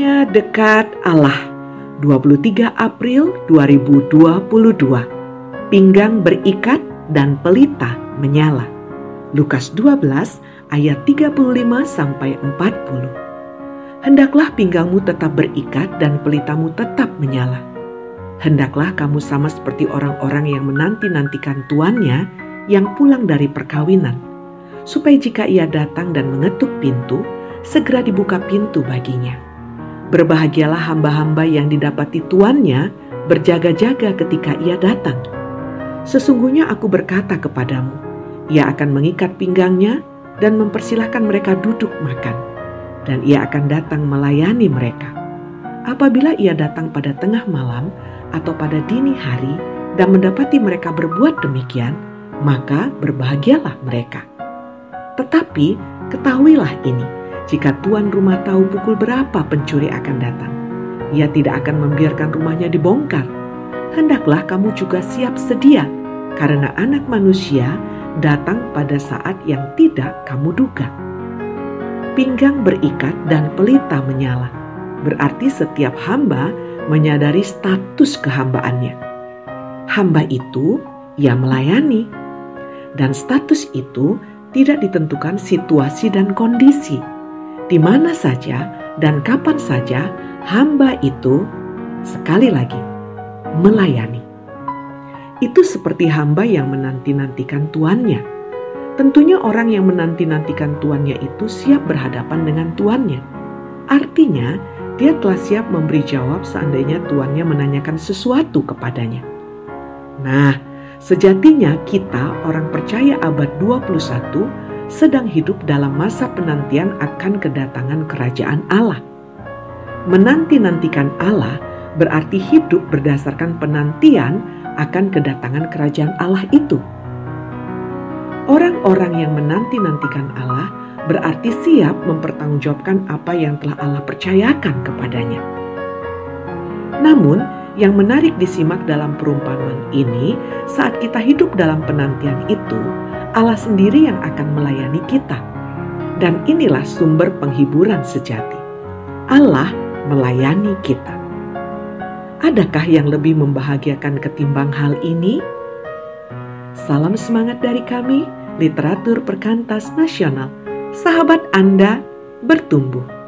Waktunya dekat Allah. 23 April 2022. Pinggang berikat dan pelita menyala. Lukas 12 ayat 35 sampai 40. Hendaklah pinggangmu tetap berikat dan pelitamu tetap menyala. Hendaklah kamu sama seperti orang-orang yang menanti-nantikan tuannya yang pulang dari perkawinan, supaya jika ia datang dan mengetuk pintu, segera dibuka pintu baginya. Berbahagialah hamba-hamba yang didapati tuannya berjaga-jaga ketika ia datang. Sesungguhnya aku berkata kepadamu, ia akan mengikat pinggangnya dan mempersilahkan mereka duduk makan, dan ia akan datang melayani mereka. Apabila ia datang pada tengah malam, atau pada dini hari dan mendapati mereka berbuat demikian, maka berbahagialah mereka. Tetapi ketahuilah ini, jika tuan rumah tahu pukul berapa pencuri akan datang, ia tidak akan membiarkan rumahnya dibongkar. Hendaklah kamu juga siap sedia, karena anak manusia datang pada saat yang tidak kamu duga. Pinggang berikat dan pelita menyala, berarti setiap hamba menyadari status kehambaannya. Hamba itu ia melayani, dan status itu tidak ditentukan situasi dan kondisi. Di mana saja dan kapan saja hamba itu sekali lagi melayani. Itu seperti hamba yang menanti-nantikan tuannya. Tentunya orang yang menanti-nantikan tuannya itu siap berhadapan dengan tuannya. Artinya, dia telah siap memberi jawab seandainya tuannya menanyakan sesuatu kepadanya. Nah, sejatinya kita orang percaya abad 21 sedang hidup dalam masa penantian akan kedatangan kerajaan Allah. Menanti-nantikan Allah berarti hidup berdasarkan penantian akan kedatangan kerajaan Allah itu. Orang-orang yang menanti-nantikan Allah berarti siap mempertanggungjawabkan apa yang telah Allah percayakan kepadanya. Namun, yang menarik disimak dalam perumpamaan ini, saat kita hidup dalam penantian itu, Allah sendiri yang akan melayani kita. Dan inilah sumber penghiburan sejati. Allah melayani kita. Adakah yang lebih membahagiakan ketimbang hal ini? Salam semangat dari kami, literatur perkantas nasional sahabat Anda bertumbuh.